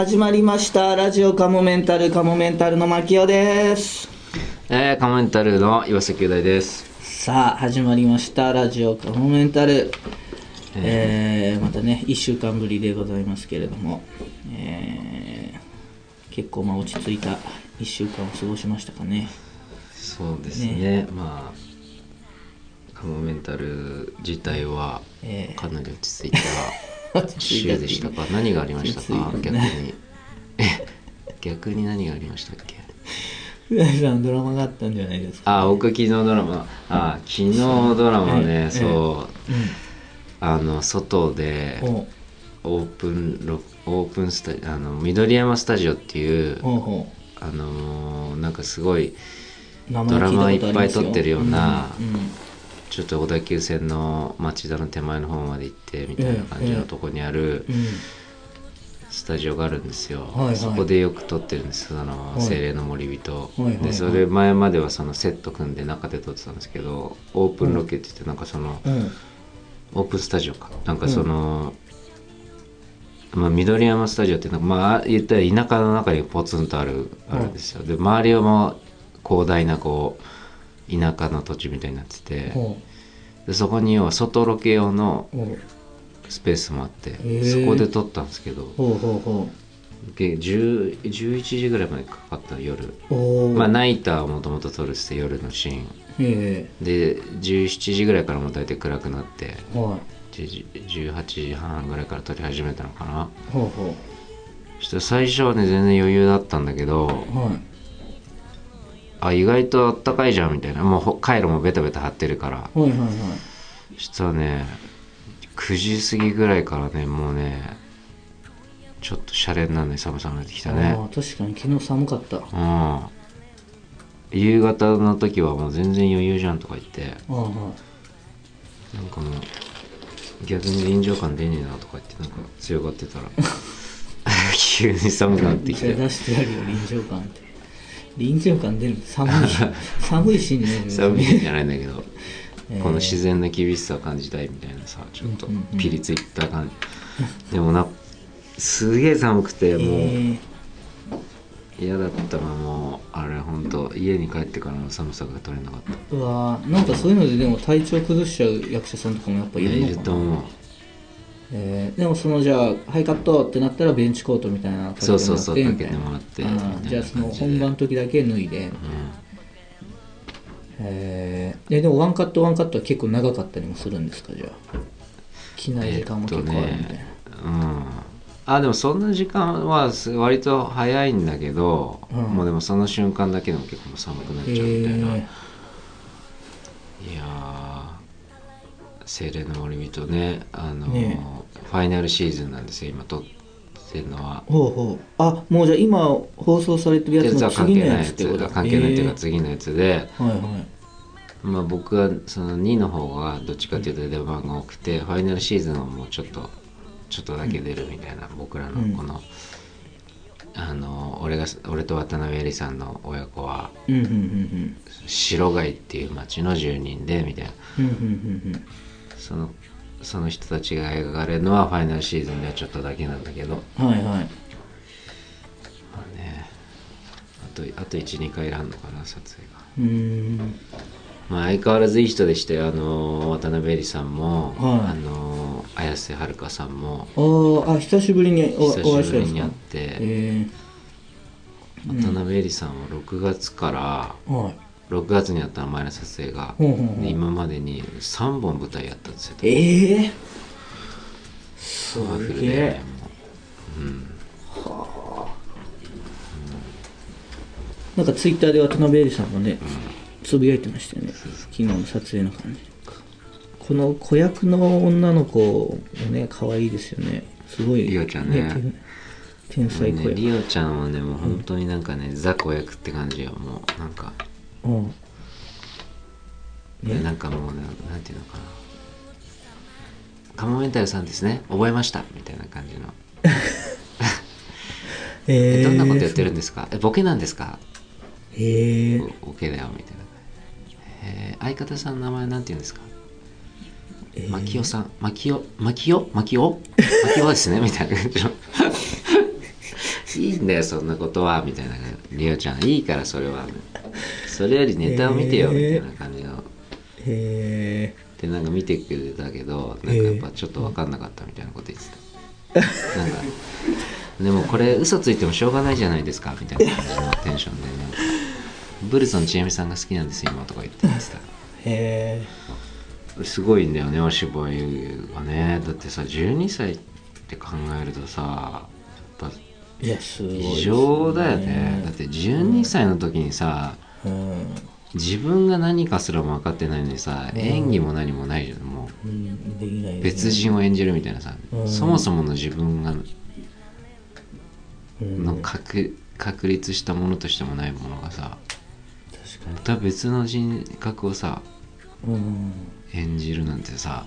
始まりました。ラジオカモメンタルカモメンタルの牧雄です。えー、カモメンタルの岩崎雄大です。さあ始まりました。ラジオカモメンタル。えー、またね1週間ぶりでございますけれども、えー、結構まあ落ち着いた1週間を過ごしましたかね。そうですね。まあ、カモメンタル自体はえー。かなり落ち着いた落ち着いた週でしたか。何がありましたか？逆に。え逆に何がありましたっけ？浦井さんドラマがあったんじゃないですか。あ、僕昨日ドラマ、あ、昨日ドラマええね、そう、あの、外でオープンロ、オープンスタあの、緑山スタジオっていう、あのーなんかすごい、ドラマいっぱい撮ってるようなうんうんちょっと小田急線の町田の手前の方まで行ってみたいな感じのとこにあるうんスタジオがあるんですよ、はいはい。そこでよく撮ってるんですあの、い。精霊の森人、はいはいはい。でそれ前まではそのセット組んで中で撮ってたんですけどオープンロケって言ってなんかその、うんオープンスタジオか。なんかその、まあ、緑山スタジオってなんかまあ言ったら田舎の中にポツンとあるあるんですよ、で周りはもう広大なこう田舎の土地みたいになってて、ほでそこに要は外ロケ用のスペースもあって、ーそこで撮ったんですけどうほうほう。ほで10 11時ぐらいまでかかった夜。まあナイターをもともと撮るって夜のシーン。え。で17時ぐらいからもう大体暗くなってえはい。10 18時半ぐらいから撮り始めたのかな。ほうほそしたら最初はね全然余裕だったんだけどうはいあ意外とあったかいじゃんみたいな。もうほ回路もベタベタ張ってるから。はいはいはい。そしたらね9時過ぎぐらいからねもうねちょっとシャレにならない寒さになってきたね。ああ確かに昨日寒かった。あうん。夕方の時はもう全然余裕じゃんとか言って。あはなんかもう逆に臨場感出ねえなとか言ってなんか強がってたら。急に寒くなってきて。出してやるよ臨場感って臨場感出る。寒い 寒いしね。寒いんじゃないんだけど、えー。この自然の厳しさを感じたいみたいなさちょっとうんうんうん。ピリついた感じ、でもなすげえ寒くてもうえ嫌だったなもうあれ本当家に帰ってからの寒さが取れなかった。ー、うわー。なんかそういうのででも体調崩しちゃう役者さんとかもやっぱいるのかな。ると思うえーでもそのじゃあ「ハイカット」ってなったらベンチコートみたいなそうそうそうかけてもらってじゃあその本番の時だけ脱いで。うん。えーえでもワンカットワンカットは結構長かったりもするんですかじゃあ？着ない時間も結構あるみたいな、うん。あでもそんな時間はす割と早いんだけど、うん。もうでもその瞬間だけでも結構寒くなっちゃうみたいな、えいやー精霊の森人ねあのね。ファイナルシーズンなんですよ今撮ってるのは。ー、ほうほう。あもうじゃあ今放送されてるやつやつの次のは関係ないややつってこと？つ関係ないっていうかえ次のやつで、ー。はいはい。まあ僕はその2の方がどっちかっていうと出番が多くて、ファイナルシーズンはもうちょっとちょっとだけ出るみたいな、僕らのこの、あの俺が俺と渡辺恵里さんの親子は白貝っていう町の住人でみたいなそのその人たちが描かれるのはファイナルシーズンではちょっとだけなんだけど。うんはいはい。まあね。あとあと12回いらんのかな撮影が。うーん。まあ、相変わらずいい人でしたよ。あの渡辺恵里さんも、はい。あの綾瀬はるかさんも。あーあ久しぶりにお会いしたんですか？しぶりに会って、え渡辺恵里さんは6月からー、はい6月にやったの前の撮影が、今までに3本舞台やったんですよええすパワフルげえでも。ううんなんかツイッターで渡辺恵里さんもね、つぶやいてましたよね。昨日の撮影の感じ。この子役の女の子もね可愛いですよね。すごいリオちゃんね。天天才子役、ねリオちゃんはねもう本当になんかね、ザ子役って感じよ。もうなんか、うん。ねなんかもうなんていうのかな。カモメンタルさんですね。覚えました。みたいな感じの。ええどんなことやってるんですか？えボケなんですか？えー、ボケだよみたいな。えー相方さんの名前なんて言うんですか？えー。マキオさん。マキオマキオ？マキオ？マキオですね。みたいな感じのいいんだよそんなことはみたいなリオちゃんいいからそれは。それよりネタを見てよみたいな感じの。へえでなんか見てくれたけどなんかやっぱちょっと分かんなかったみたいなこと言ってた、なんかでもこれ嘘ついてもしょうがないじゃないですかみたいな感じのテンションでなんかブルソンちえみさんが好きなんですよ今とか言ってました。へえすごいんだよねお芝居がね。だってさ12歳って考えるとさいやすごいね。異常だよね。だって12歳の時にさうん。自分が何かすらも分かってないのにさ演技も何もないじゃんもう。んできないよね。う別人を演じるみたいなさうん。そもそもの自分がうん。の確確立したものとしてもないものがさ確かまた別の人格をさ演じるなんてさ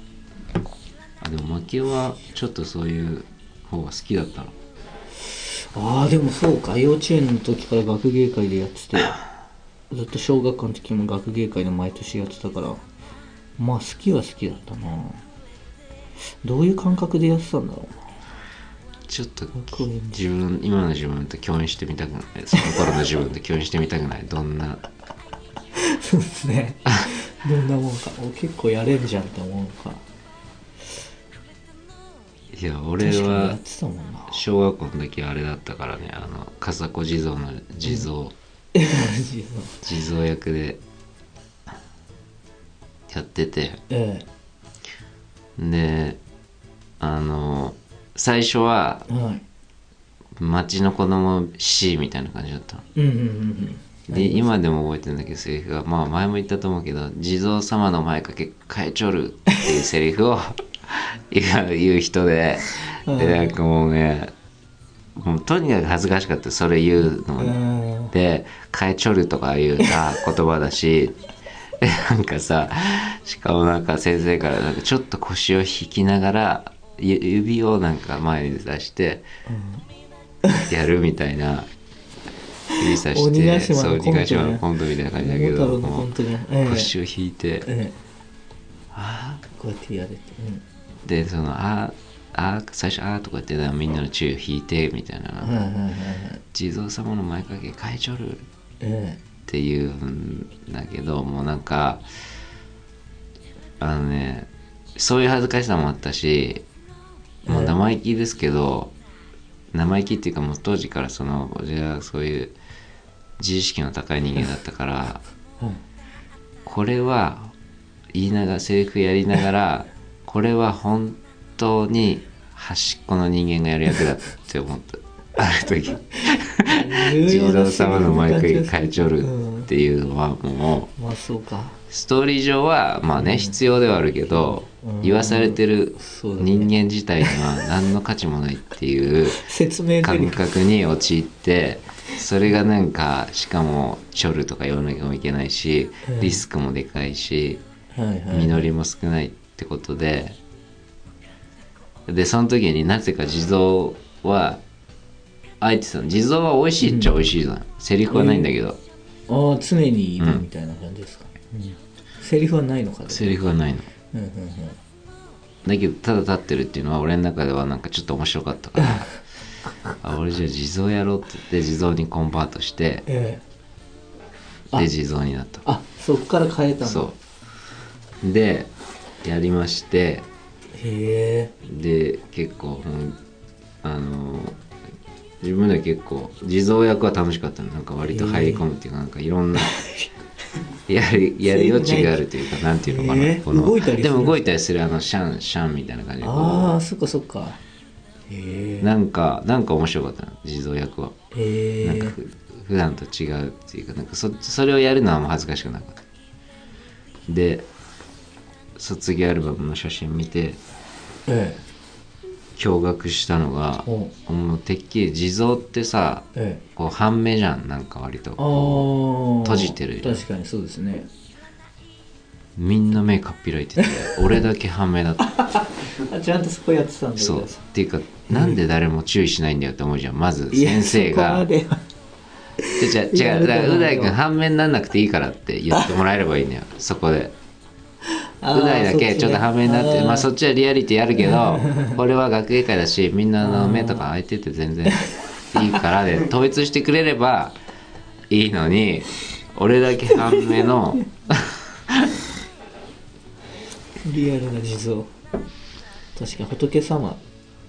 あでも牧雄はちょっとそういう方が好きだったのああでもそうか。幼稚園の時から学芸会でやってて。ずっと小学校の時も学芸会で毎年やってたから。まあ好きは好きだったな。どういう感覚でやってたんだろうな。ちょっと自分今の自分と共演してみたくない。その頃の自分と共演してみたくない。どんな？そうですね。どんなもんか。お結構やれるじゃんって思うのか。いや俺確かにやはってたもんな小学校の時あれだったからねあの笠子地蔵の地蔵、地蔵。役で。やってて。えであの最初はえはい。町の子供 C みたいな感じだったの。うんうんうんで今でも覚えてるんだけどセリフが。まあ前も言ったと思うけど「地蔵様の前掛け変えちょる」っていうセリフを言う言う人ででなんかもうねもうとにかく恥ずかしかった。それ言うのね。ん。で「変えちょる」とかいうさ 言葉だし。でなんかさしかもなんか先生からなんかちょっと腰を引きながらゆ指をなんか前に出してやるみたいな指さしてそう島のコントね。鬼ヶ島のコントみたいな感じだけどね。うええ腰を引いてええ。ああこうやってやれてでその「あーあー最初「あー」とか言ってたらみんなの注意を引いてみたいな。地蔵様の前掛け変えちょるえっていうんだけどもうなんかあのねそういう恥ずかしさもあったしもう生意気ですけど、生意気っていうかもう当時からそのじゃあそういう自意識の高い人間だったからこれは言いながらセリフやりながらこれは本当に端っこの人間がやる役だって思った。ある時。地蔵様のマイクに変えちょるっていうのはもうまあそうか。ストーリー上はまあね必要ではあるけどうん。言わされてる人間自体には何の価値もないっていう説明感で覚に陥ってそれがなんかしかもチョルとか言わなきゃいけないしうん。リスクもでかいし実りも少ない。ってことで。でその時になぜか地蔵はあえてさ地蔵は美味しいっちゃ美味しいじゃん、セリフはないんだけど、ああ常にいるみたいな感じですか、うん。セリフはないのかセリフはないの。うんうんうん。だけどただ立ってるっていうのは俺の中ではなんかちょっと面白かったから。あ俺じゃあ地蔵やろうって。言って地蔵にコンバートして。えで地蔵になった。あそっから変えたの？そう。でやりましてへえ。で結構うんあの自分では結構地蔵役は楽しかったの。なんか割と入り込むっていうかなんかいろんな やるやる余地があるというかなんていうのかな、え。ーこの動いたりする？でも動いたりするあのシャンシャンみたいな感じでああそっかそっか。なんかなんか面白かったの地蔵役は、なんかふ普段と違うっていうかなんかそそれをやるのはもう恥ずかしくなかった。で卒業アルバムの写真見てえ驚愕したのがもうてっきり地蔵ってさええ。こう半目じゃんなんか割と。閉じてる確かにそうですね。みんな目かっぴらいてて 俺だけ半目だった。あちゃんとそこやってたんだ。そう。っていうかなんで誰も注意しないんだよって思うじゃんまず先生が。じゃ違うだからう大君半面になんなくていいからって言ってもらえればいいんだよそこであーう大だけちょっと半面になってまあそっちはリアリティあるけど これは学芸会だしみんなの目とか開いてて全然いいからで統一してくれればいいのに俺だけ半目のリアルな地蔵。確かに仏様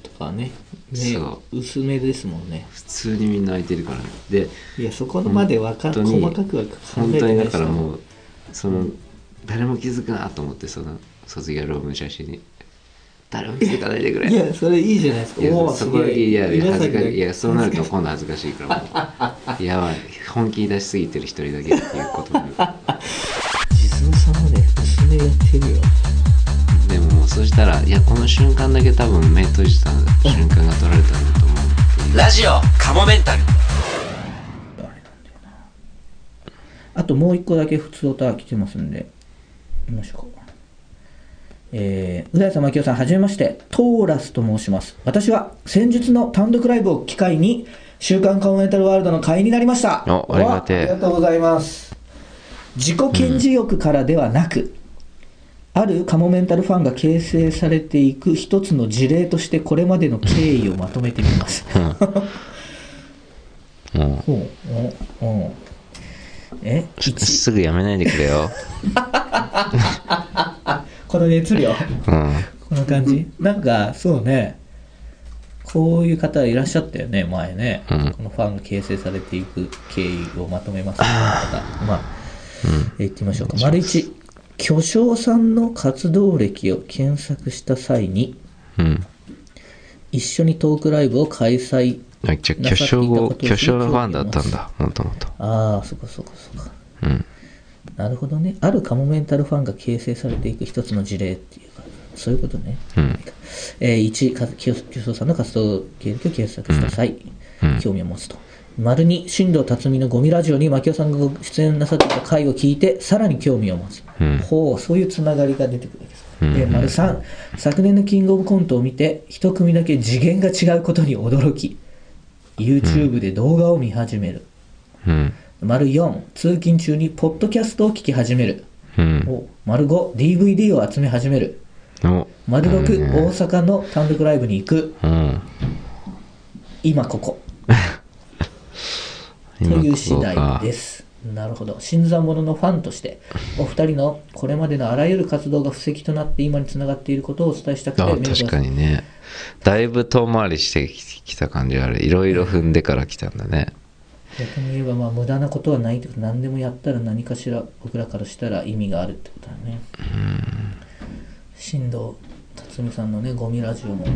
とかね目そ薄めですもんね。普通にみんな開いてるからね。でいやそこまでわか本当に細かくは考本当にだえてないからもうその誰も気づくなと思ってその卒業論文の写真に。誰も気づかないでくれ。いやそれいいじゃないですか。いやそこだけいやすげえ恥ずかしい。やそうなると今度恥ずかしいからもう。やばい本気出しすぎてる一人だけっていうことにさんが地蔵さで薄めやってる。よ でももうそしたらいやこの瞬間だけ多分目閉じた瞬間が取られたんだと思うっていう。ラジオカモメンタル。あともう一個だけ普通歌来てますんで見ましょうかえー、う大さん、牧雄さん、はじめまして、トーラスと申します。私は先日の単独ライブを機会に、週刊カモメンタルワールドの会員になりました。おありがありがとうございます。自己顕示欲からではなく、あるカモメンタルファンが形成されていく一つの事例として、これまでの経緯をまとめてみます。もほうおおえうすぐやめないでくれよ この熱量。うんこんな感じなんか、そうね。こういう方いらっしゃったよね、前ね。うんこのファンが形成されていく経緯をまとめますみたいな方。まあ、え言ってみましょうか。丸一、巨匠さんの活動歴を検索した際に、うん一緒にトークライブを開催。巨匠を巨匠のファンだったんだもともとああ、そこそこそこ。うんなるほどね。あるカモメンタルファンが形成されていく一つの事例っていうか、そういうことね。うんえー、1、か清清掃さんの活動経歴を検索した際、うん興味を持つと。丸2、新藤辰巳のゴミラジオに牧雄さんがご出演なさっていた回を聞いて、さらに興味を持つ。うんほう、そういうつながりが出てくるわけです。うんで、丸3、昨年のキングオブコントを見て、一組だけ次元が違うことに驚き、YouTube で動画を見始める。うん丸4、通勤中にポッドキャストを聞き始める。うんお丸5、DVD を集め始める。お丸6、うん大阪の単独ライブに行く。うん今ここ。という次第です。なるほど。新参者のファンとして、お二人のこれまでのあらゆる活動が布石となって今につながっていることをお伝えしたくて確かにねだいぶ遠回りしてきた感じあるいろいろ踏んでから来たんだね逆に言えば、まあ、無駄なことはないってこと何でもやったら何かしら僕らからしたら意味があるってことだね。新藤辰巳さんのね、ゴミラジオも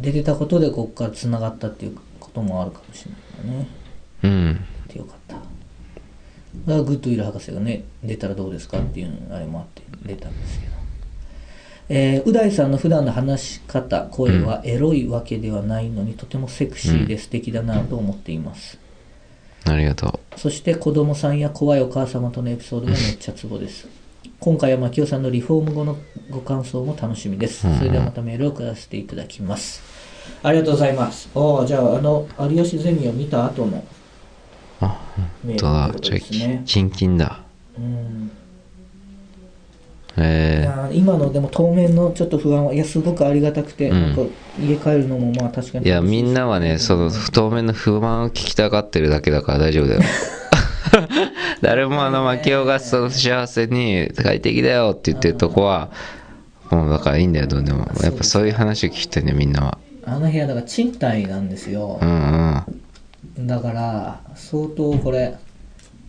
出てたことでここからつながったっていうこともあるかもしれないね。うんってよかった。だからグッドウィル博士がね、出たらどうですかっていうあれもあって出たんですけど。えー、う大さんの普段の話し方、声はエロいわけではないのに、とてもセクシーで素敵だなと思っています。ありがとそして子供さんや怖いお母様とのエピソードもめっちゃツボです。今回は牧雄さんのリフォーム後のご感想も楽しみです。それではまたメールを送らせていただきます。ありがとうございます。おーじゃあ、あの、有吉ゼミを見た後のうあメール本当だじゃあ。キンキンだうんいえやー今のでも当面のちょっと不安はいやすごくありがたくて、うん。家帰るのもまあ確かに。ーいやみんなはねその当面の不満を聞きたがってるだけだから大丈夫だよ。誰もあの牧雄がその幸せに快適だよって言ってるとこはもうだからいいんだよどうでも。やっぱそういう話を聞きたいねみんなは。あの部屋だから賃貸なんですよ。う、んうん。だから相当これ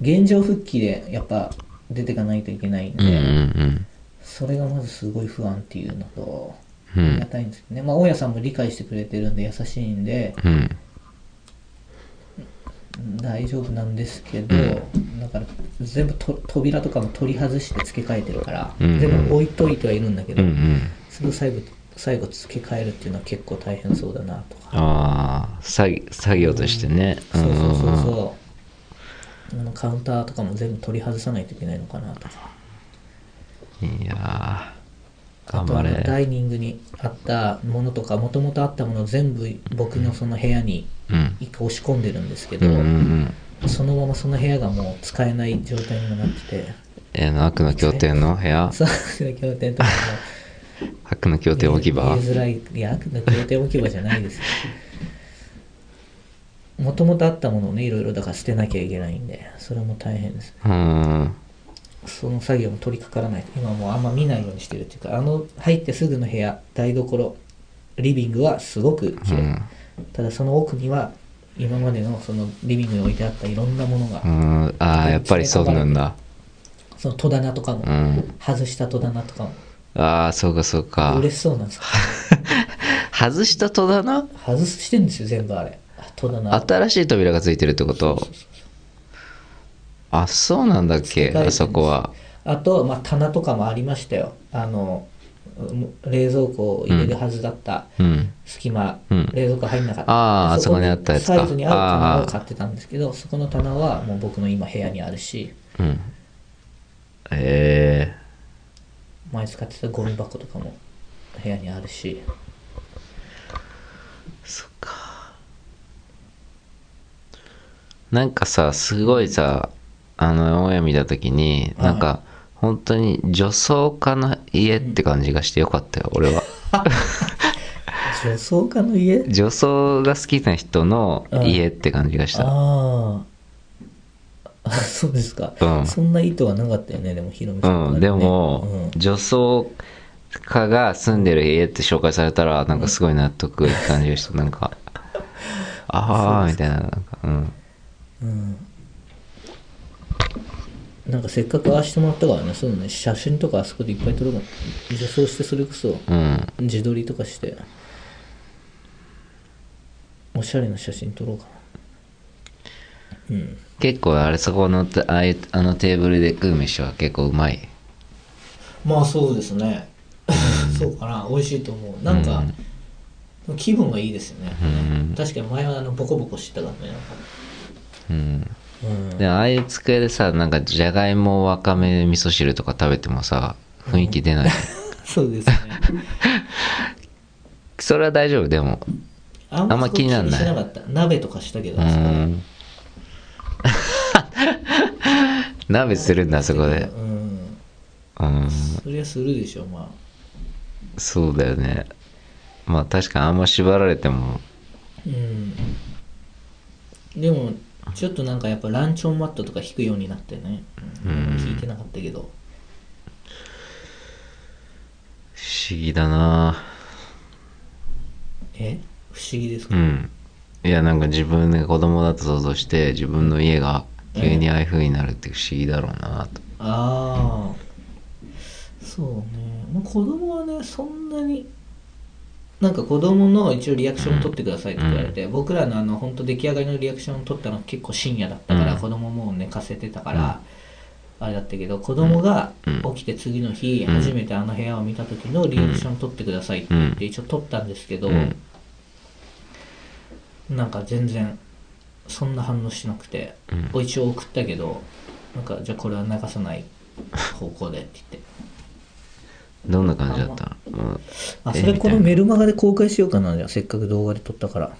現状復帰でやっぱ出ていかないといけないんで、うんうんそれがまずすごい不安っていうのと、うん。ありがたいんですけどね。まあ大家さんも理解してくれてるんで優しいんでうん。大丈夫なんですけど、だから全部と扉とかも取り外して付け替えてるから、うん。うん全部置いといてはいるんだけど、うんうん。それを最後最後付け替えるっていうのは結構大変そうだなとか、ああ作作業としてね。そうそうそううんう。んうん。そうあのカウンターとかも全部取り外さないといけないのかなとかいやーあとはダれ。イニングにあったものとかもともとあったものを全部僕のその部屋にうん。一回押し込んでるんですけど、うんうんうん。そのままその部屋がもう使えない状態にもなってて。えーの悪の経典の部屋？そう経典とかも。悪の経典置き場？見えづらい。いや悪の経典置き場じゃないですよ。もともとあったものをねいろいろだから捨てなきゃいけないんでそれも大変です。うんその作業も取り掛からない今もうあんま見ないようにしてるっていうかあの入ってすぐの部屋台所リビングはすごく綺麗、うん。ただその奥には今までのそのリビングに置いてあったいろんなものが、うん。ああやっぱりそうなんだ。その戸棚とかも、うん。外した戸棚とかも。ああそうかそうか。嬉しそうなんですよ。外した戸棚？外してんですよ全部あれ。戸棚。新しい扉がついてるってこと？あそうなんだっけあそこは。あと、まあ、棚とかもありましたよ。あのうん冷蔵庫を入れるはずだったうん。隙間、うん。冷蔵庫入んなかった。ああそこにあったやつか。サイズに合う棚を買ってたんですけどそこの棚はもう僕の今部屋にあるし。うん。え前使ってたゴミ箱とかも部屋にあるし。ー、そっか。なんかさすごいさあのオンエア見た時にはいなんか本当に女装家の家って感じがしてよかったよ俺は。女装家の家？女装が好きな人の家って感じがした。ああそうですか、うん。そんな意図はなかったよねでもヒロミさんね。うんでも、うん。女装家が住んでる家って紹介されたらなんかすごい納得いく感じがした。なんか ああみたいななんかうん。うんなんかせっかくああしてもらったからねそうね。写真とかあそこでいっぱい撮ろうか。な女装してそれこそうん。自撮りとかして。おしゃれな写真撮ろうかな。うん。結構あれそこのあああのテーブルで食う飯は結構うまい。まあそうですね。そうかな。美味しいと思う。なんか、気分がいいですよね、うん。確かに前はあのボコボコしてたからね。うんうんでああいう机でさなんかじゃがいもわかめ味噌汁とか食べてもさ雰囲気出ない、そうですね。それは大丈夫でも。ああんま気になんない。なかった。鍋とかしたけど 鍋するんだそこで。うん。うん。そりゃするでしょまそうだよね。まあ確かにあんま縛られても。あうん。でもちょっとなんかやっぱランチョンマットとか引くようになってね、うん。うん聞いてなかったけど。不思議だな。え？不思議ですか、うん。いやなんか自分が子供だと想像して自分の家が急にああいう風になるって不思議だろうなと。ああそうね、まあ、子供はねそんなになんか子供の一応リアクションを取ってくださいって言われて、僕らのあの本当出来上がりのリアクションを取ったの結構深夜だったから、うん。子供もう寝かせてたから、あれだったけど子供が起きて次の日、うん初めてあの部屋を見た時のリアクションを取ってくださいって言って一応取ったんですけど、うん。なんか全然そんな反応しなくて、うん。一応送ったけどなんかじゃあこれは流さない方向でって言ってどんな感じだった？あそれこのメルマガで公開しようかな。じゃあせっかく動画で撮ったから。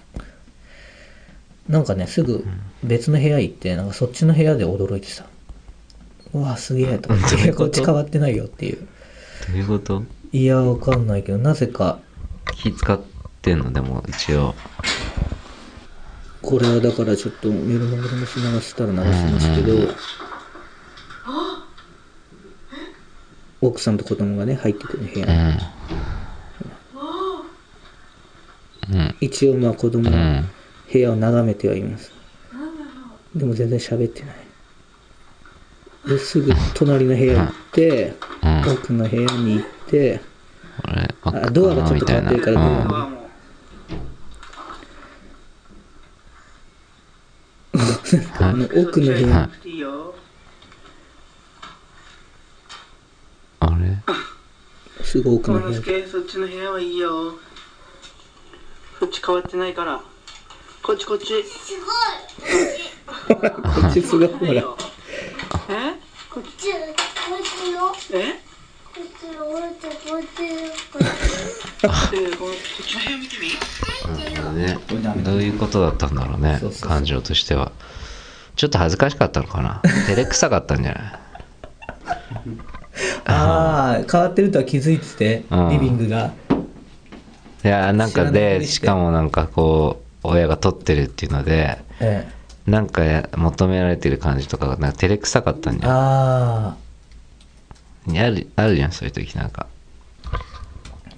なんかねすぐ別の部屋行ってなんかそっちの部屋で驚いてさ「うわすげえ」とか言って「どういうこと？こっち変わってないよ」っていう。どういうこと？いやわかんないけどなぜか。気使ってんの？でも一応。これはだからちょっとメルマガでも流したら流しますけど奥さんと子供がね入ってくる部屋。に、うん。うん。一応まあ子供はうん。部屋を眺めてはいます。でも全然喋ってない。ですぐ隣の部屋行って、うん。奥の部屋に行ってあドアがちょっと変わってるからドアうん。もあの奥の部屋はいいいよ。あれすぐ奥の部屋そっちの部屋はいいよ。そっち変わってないから。こっちこっち。こっちすごい。ほら。いいよえ？こっち、こっちの、こえっちの、こっち、こっち、こっち。でこのこっちの部屋見てみ？ね。どういうことだったんだろうね。そうそうそう。感情としては。ちょっと恥ずかしかったのかな。照れくさかったんじゃない？ああ変わってるとは気づいててうん。リビングが。いやなんかでりしかもなんかこ親が撮ってるっていうのでえなんか求められてる感じとかなんか照れくさかったんえじゃんああるあるじゃんそういう時なんか。あ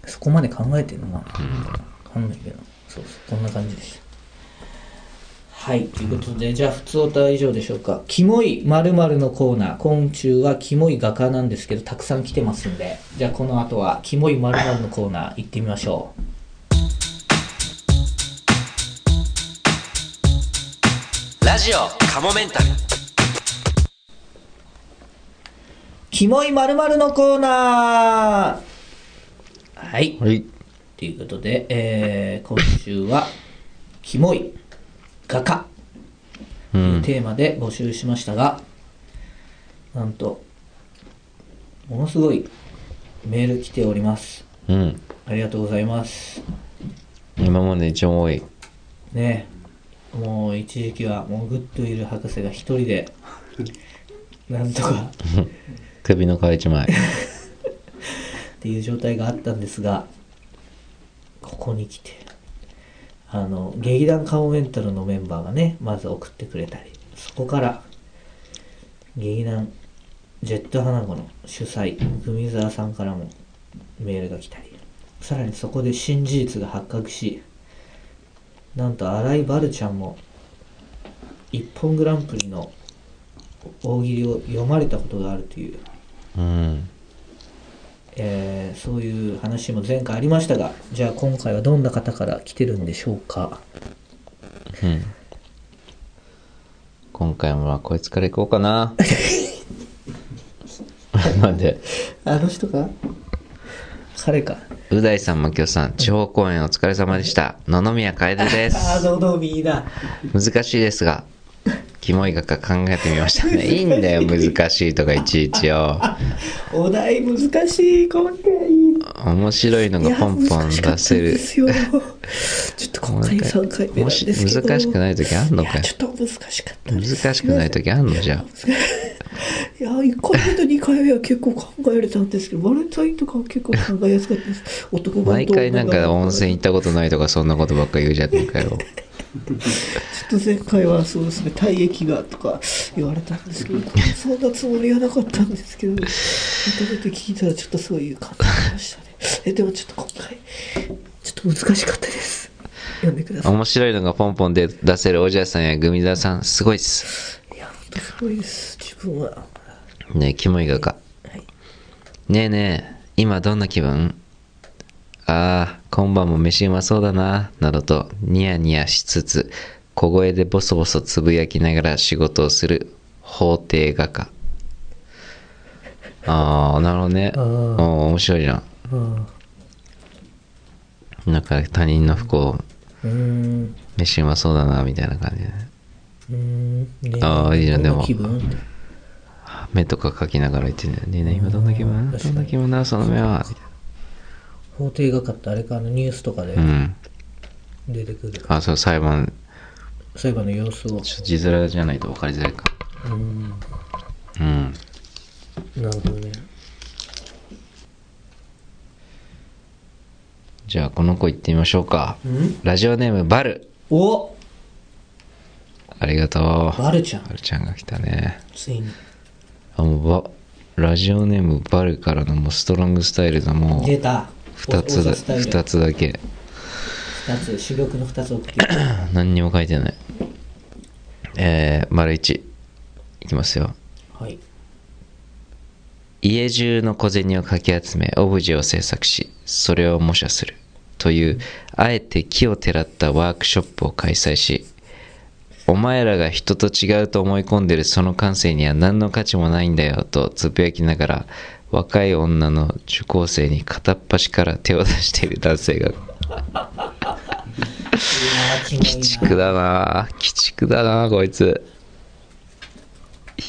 そこまで考えてるのかな、わかんないけど。そうそうこんな感じでしたはいということで、じゃあ普通歌は以上でしょうか。キモい〇〇のコーナー。今週はキモい画家なんですけどたくさん来てますんで。じゃあこの後はキモい〇〇のコーナー行ってみましょう。ラジオカモメンタル。キモい〇〇のコーナー。はい。はい。ということで、えー今週は「キモい画家」というテーマで募集しましたが、なんとものすごいメール来ております。うん。ありがとうございます。今まで一番多い。ね。もう一時期はもうグッドウィル博士が一人で なんとか。首の皮一枚。っていう状態があったんですがここに来てあの劇団カモメンタルのメンバーがねまず送ってくれたりそこから劇団ジェット花子の主催文沢さんからもメールが来たりさらにそこで新事実が発覚しなんと新井バルちゃんも一本グランプリの大喜利を読まれたことがあるという。うん。えーそういう話も前回ありましたがじゃあ今回はどんな方から来てるんでしょうか？うん。今回もまあこいつから行こうかな。なんで？あの人か？彼か？う大さんもきょさん地方公演お疲れ様でした。野々宮楓で あすのどみだ難しいですがキモい画家考えてみましたね。いいんだよ難しいとかいちいちよ。お題難しい今回面白いのがポンポン出せる。ちょっと今回3回目なんですけど。難しくない時あんのか？ちょっと難しかった難しくない時あんのじゃあ。いや1回目と2回目は結構考えれたんですけどバレンタインとかは結構考えやすかったです。男毎回なんか温泉ち行ったことないとかそんなことばっか言うじゃねえかよょっと前回はそうですね体液がとか言われたんですけどそんなつもりはなかったんですけど改めて聞いたらちょっとそういう感じになりましたね。えでもちょっと今回ちょっと難しかったです。読んでください。面白いのがポンポンで出せるおじゃさんやグミザさんすごいっす。いや本当すごいです。自分は。ねえキモい画家。はい。ねえねえ今どんな気分？ああ今晩も飯うまそうだななどとニヤニヤしつつ小声でボソボソつぶやきながら仕事をする法廷画家。ああなるほどね。あー。お面白いじゃん。うん。なんか他人の不幸。飯うまそうだなみたいな感じで。ねうーん。ね。あーいいじゃんでも。目とか描きながら言ってんだよね。えねえ今どんな気分？どんな気分だ？その目は。みたい法廷画家ってあれかあのニュースとかでなうん。出てくる、あそう裁判。裁判の様子を。ちょっと字面じゃないと分かりづらいか。うん。うん。なるほどね。じゃあこの子行ってみましょうか。ん？ラジオネームバル。お！ありがとう。バルちゃん。バルちゃんが来たね。ついに。あもうバラジオネームバルからのもうストロングスタイルのもう。出た2つだおおスタイル2つだけ。二つ珠玉の2つ 何にも書いてない。えー、丸1いきますよ。はい。家中の小銭をかき集めオブジェを制作しそれを模写する。というあえて木をてらったワークショップを開催しお前らが人と違うと思い込んでるその感性には何の価値もないんだよとつぶやきながら若い女の受講生に片っ端から手を出している男性が。鬼畜だな。鬼畜だなこいつ。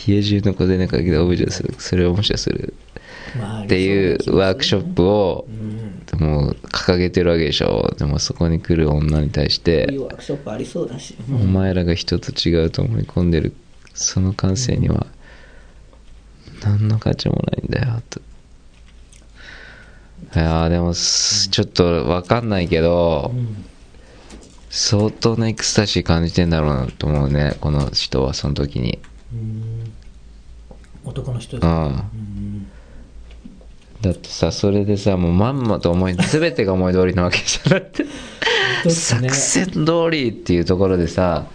家中の小銭かけてオブジェをする。それを模写する。まあっていうワークショップをうんもう掲げてるわけでしょ。でもそこに来る女に対してお前らが人と違うと思い込んでる。その感性には何の価値もないんだよと。いやーでもすちょっと分かんないけど相当なエクスタシー感じてんだろうなと思うねこの人はその時に。男の人でうん。だってさそれでさもうまんまと思い全てが思い通りなわけじゃなくて 作戦通りっていうところでさ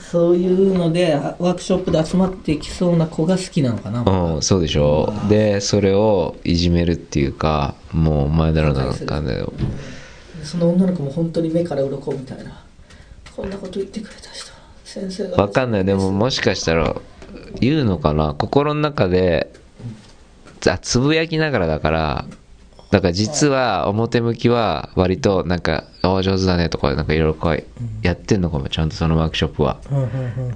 そういうのでワークショップで集まってきそうな子が好きなのかな、うんそうでしょでそれをいじめるっていうかもうお前だろなんかだよ。その女の子も本当に目から鱗みたいな。こんなこと言ってくれた人先生が。わかんない。でももしかしたら言うのかな。心の中であつぶやきながらだからだから実は表向きは割となんか「ああ上手だね」とかなんかいろいろやってんのかもちゃんとそのワークショップは。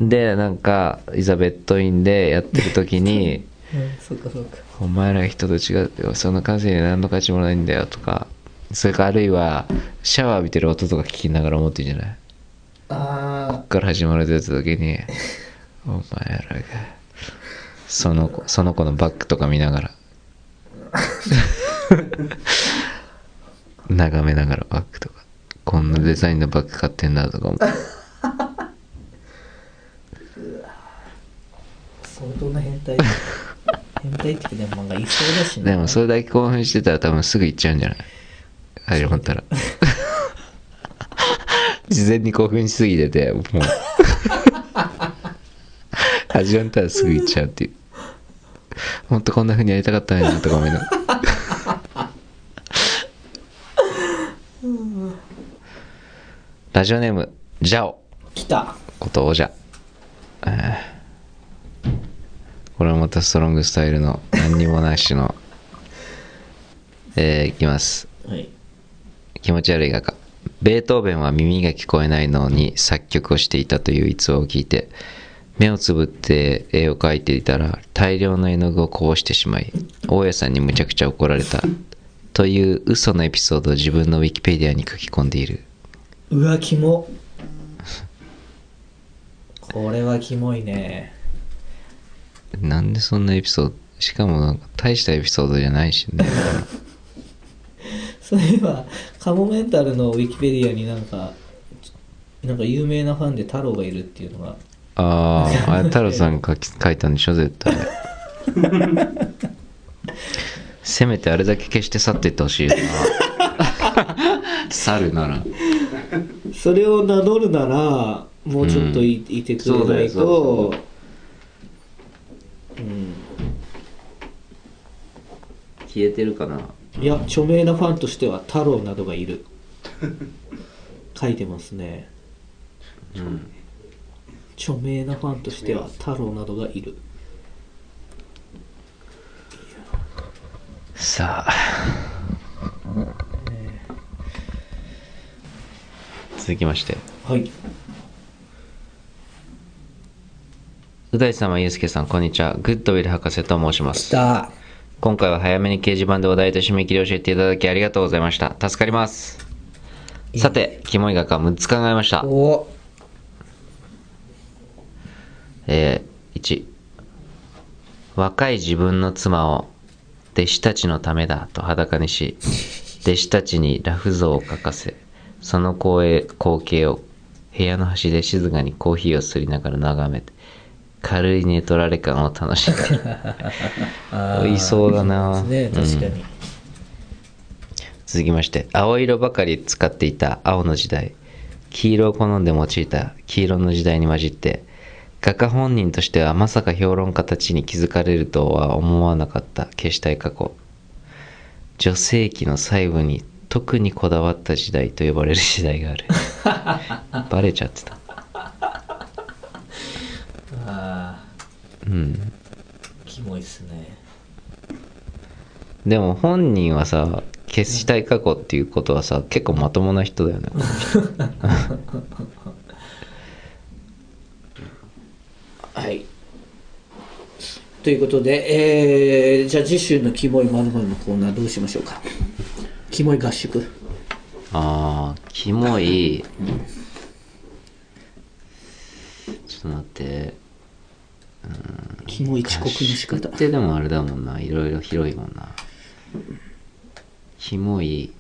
でなんかいざベッドインでやってる時に うんそっかそっか「お前ら人と違ってよそんな感性に何の価値もないんだよ」とかそれかあるいはシャワー浴びてる音とか聞きながら思ってんじゃない？あこっから始まるってやつ時に お前らがその子その子のバッグとか見ながら 眺めながらバッグとかこんなデザインのバッグ買ってんだとか思って相当な変態。変態ってでも漫画いそうだしねでもそれだけ興奮してたら多分すぐ行っちゃうんじゃない？始まったら。事前に興奮しすぎててもう。始まったらすぐ行っちゃうっていう。本当こんな風にやりたかったんやなとか思いながらラジオネームジャオ。来た。ことおじゃ。えー。これはまたストロングスタイルの何にもなしの。えーいきます。はい。気持ち悪い画家。ベートーベンは耳が聞こえないのに作曲をしていたという逸話を聞いて目をつぶって絵を描いていたら大量の絵の具をこぼしてしまい大家さんにむちゃくちゃ怒られた。という嘘のエピソードを自分のウィキペディアに書き込んでいるうわキモこれはキモいね。なんでそんなエピソードしかもなんか大したエピソードじゃないしね。そういえばカモメンタルのウィキペディアになんかなんか有名なファンで太郎がいるっていうのが。あああれ太郎さんが書いたんでしょ絶対。せめてあれだけ消して去っていってほしいな。去るならそれを名乗るならもうちょっとい,、いてくれないと。うん。消えてるかな。いや著名なファンとしては太郎などがいる。書いてますね。うん。著名なファンとしては太郎などがいる。さあ続きまして。はい。う大様ゆうすけさんこんにちは。グッドウィル博士と申します。だ。今回は早めに掲示板でお題と締め切りを教えていただきありがとうございました。助かります。さてキモい画家6つ考えました。お。えー、1若い自分の妻を弟子たちのためだと裸にし弟子たちにラフ像を描かせその光栄光景を部屋の端で静かにコーヒーをすりながら眺めて軽い寝取られ感を楽しむい そうだなね、確かに。続きまして青色ばかり使っていた青の時代。黄色を好んで用いた黄色の時代に混じって画家本人としてはまさか評論家たちに気づかれるとは思わなかった。消したい過去。女性期の最後に特にこだわった時代と呼ばれる時代がある バレちゃってたあうんあ、キモいっすね。でも本人はさ消したい過去っていうことはさ結構まともな人だよね はい。ということで、えー、じゃあ次週のキモいまるのコーナーどうしましょうか。キモい合宿。ああキモい。ちょっと待って。キモい遅刻の仕方。ってでもあれだもんな。いろいろ広いもんな。キモい。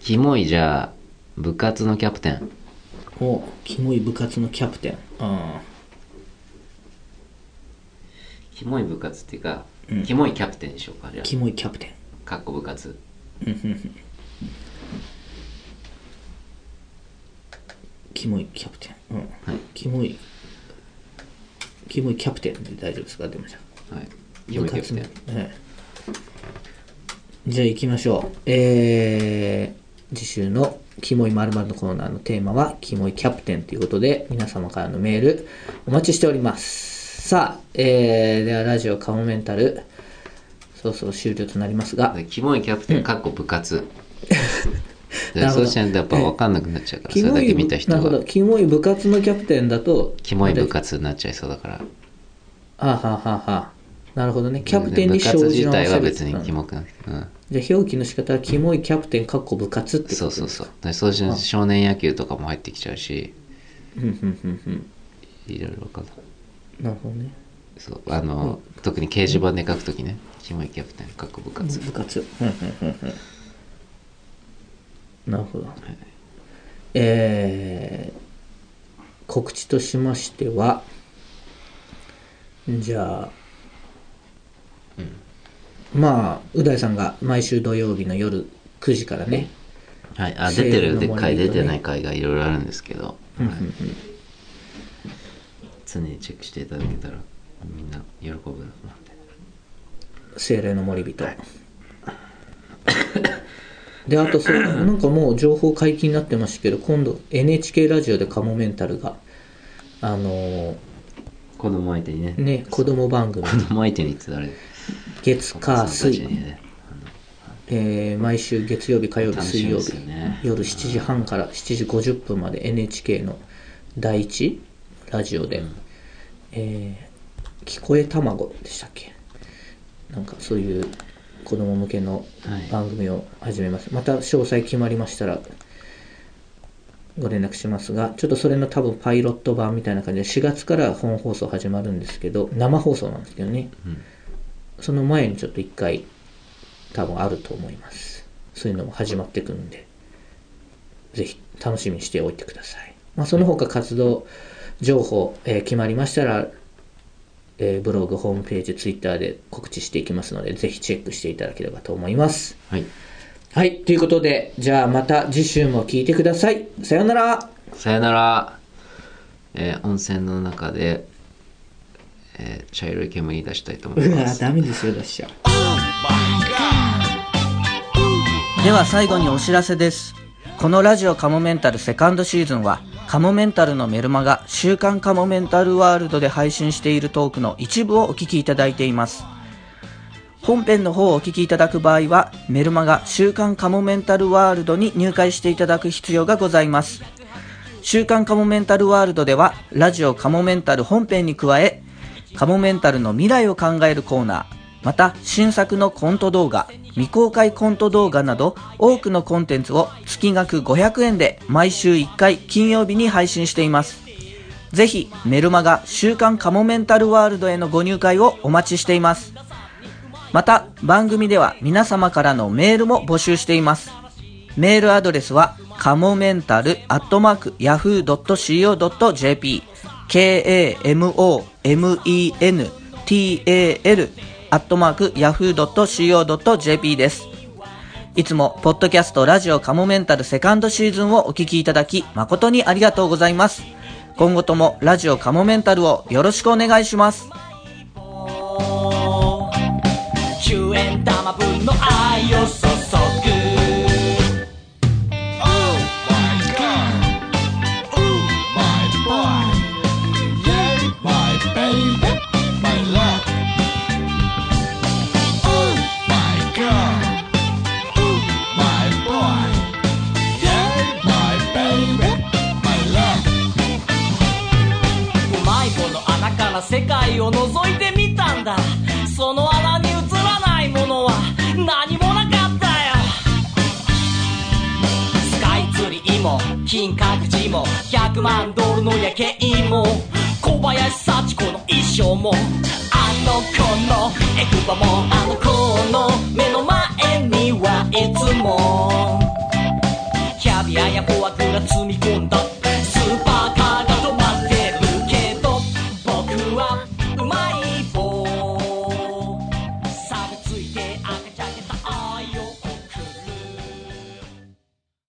キモいじゃあ部活のキャプテン。おキモい部活のキャプテン。あキモい部活っていうか、キモいキャプテンでしょうかあれはあ。キモいキャプテンかっこ部活。キモいキャプテン。うん、はい。キモい。キモいキャプテンで大丈夫ですか？でもじゃあ。はい。キモいキャプテン。部活のはいじゃあ行きましょう。えー、次週のキモい〇〇のコーナーのテーマはキモいキャプテンということで皆様からのメールお待ちしております。さあ、えー、ではラジオカモメンタルそろそろ終了となりますが。でキモいキャプテンかっこ部活。そうしないとやっぱ分かんなくなっちゃうからそれだけ見た人なるほど。はキモい部活のキャプテンだと。キモい部活になっちゃいそうだから。あはあはあは。あなるほどね。キャプテンに部活生じの自体は別にキモくなくて、うん、じゃあ表記の仕方はキモいキャプテンかっこ部活ってこと？そうそうそう。でそうしないと少年野球とかも入ってきちゃうし。うんうんうんうんいろいろ分かんない。なるほどね。そう。あの、特に掲示板で書くときねキモいキャプテンかっこ部活。部活。うんうんうんうん。なるほど、えー告知としましてはじゃあ、まあう大さんが毎週土曜日の夜9時からね、はい、あ出てるでセールの回森とね。出てない回がいろいろあるんですけど、はい。常にチェックしていただけたらみんな喜ぶのな精霊の森人、であとそうなんかもう情報解禁になってましたけど今度 NHK ラジオでカモメンタルがあのー子供相手にね。ね子供番組。子供相手にって誰？月火水、にね。えー毎週月曜日火曜日水曜日、ね。夜7時半から7時50分まで NHK の第一ラジオで、えー聞こえ卵でしたっけ？なんかそういう子供向けのはい。番組を始めます、また詳細決まりましたらご連絡しますがちょっとそれの多分パイロット版みたいな感じで4月から本放送始まるんですけど生放送なんですけどね、その前にちょっと一回多分あると思います。そういうのも始まってくるんで。ぜひ楽しみにしておいてください、まあ、その他活動情報、えー決まりましたら、えーブログホームページツイッターで告知していきますのでぜひチェックしていただければと思います。はい。はいということでじゃあまた次週も聞いてください。さようなら。さよなら、えー温泉の中で、えー茶色い煙出したいと思いうます。ダメですよ出しちゃでは最後にお知らせです。このラジオカモメンタルセカンドシーズンはカモメンタルのメルマガ週刊カモメンタルワールドで配信しているトークの一部をお聞きいただいています。本編の方をお聞きいただく場合はメルマガ週刊カモメンタルワールドに入会していただく必要がございます。週刊カモメンタルワールドではラジオカモメンタル本編に加えカモメンタルの未来を考えるコーナーまた新作のコント動画未公開コント動画など多くのコンテンツを月額500円で毎週1回金曜日に配信しています。ぜひメルマガ週刊カモメンタルワールドへのご入会をお待ちしています。また番組では皆様からのメールも募集しています。メールアドレスはカモメンタルアットマーク yahoo.co.jp k-a-m-o-m-e-n-t-a-l アットマーク yahoo.co.jp ですいつも、ポッドキャストラジオカモメンタルセカンドシーズンをお聞きいただき、誠にありがとうございます。今後ともラジオカモメンタルをよろしくお願いします。の愛を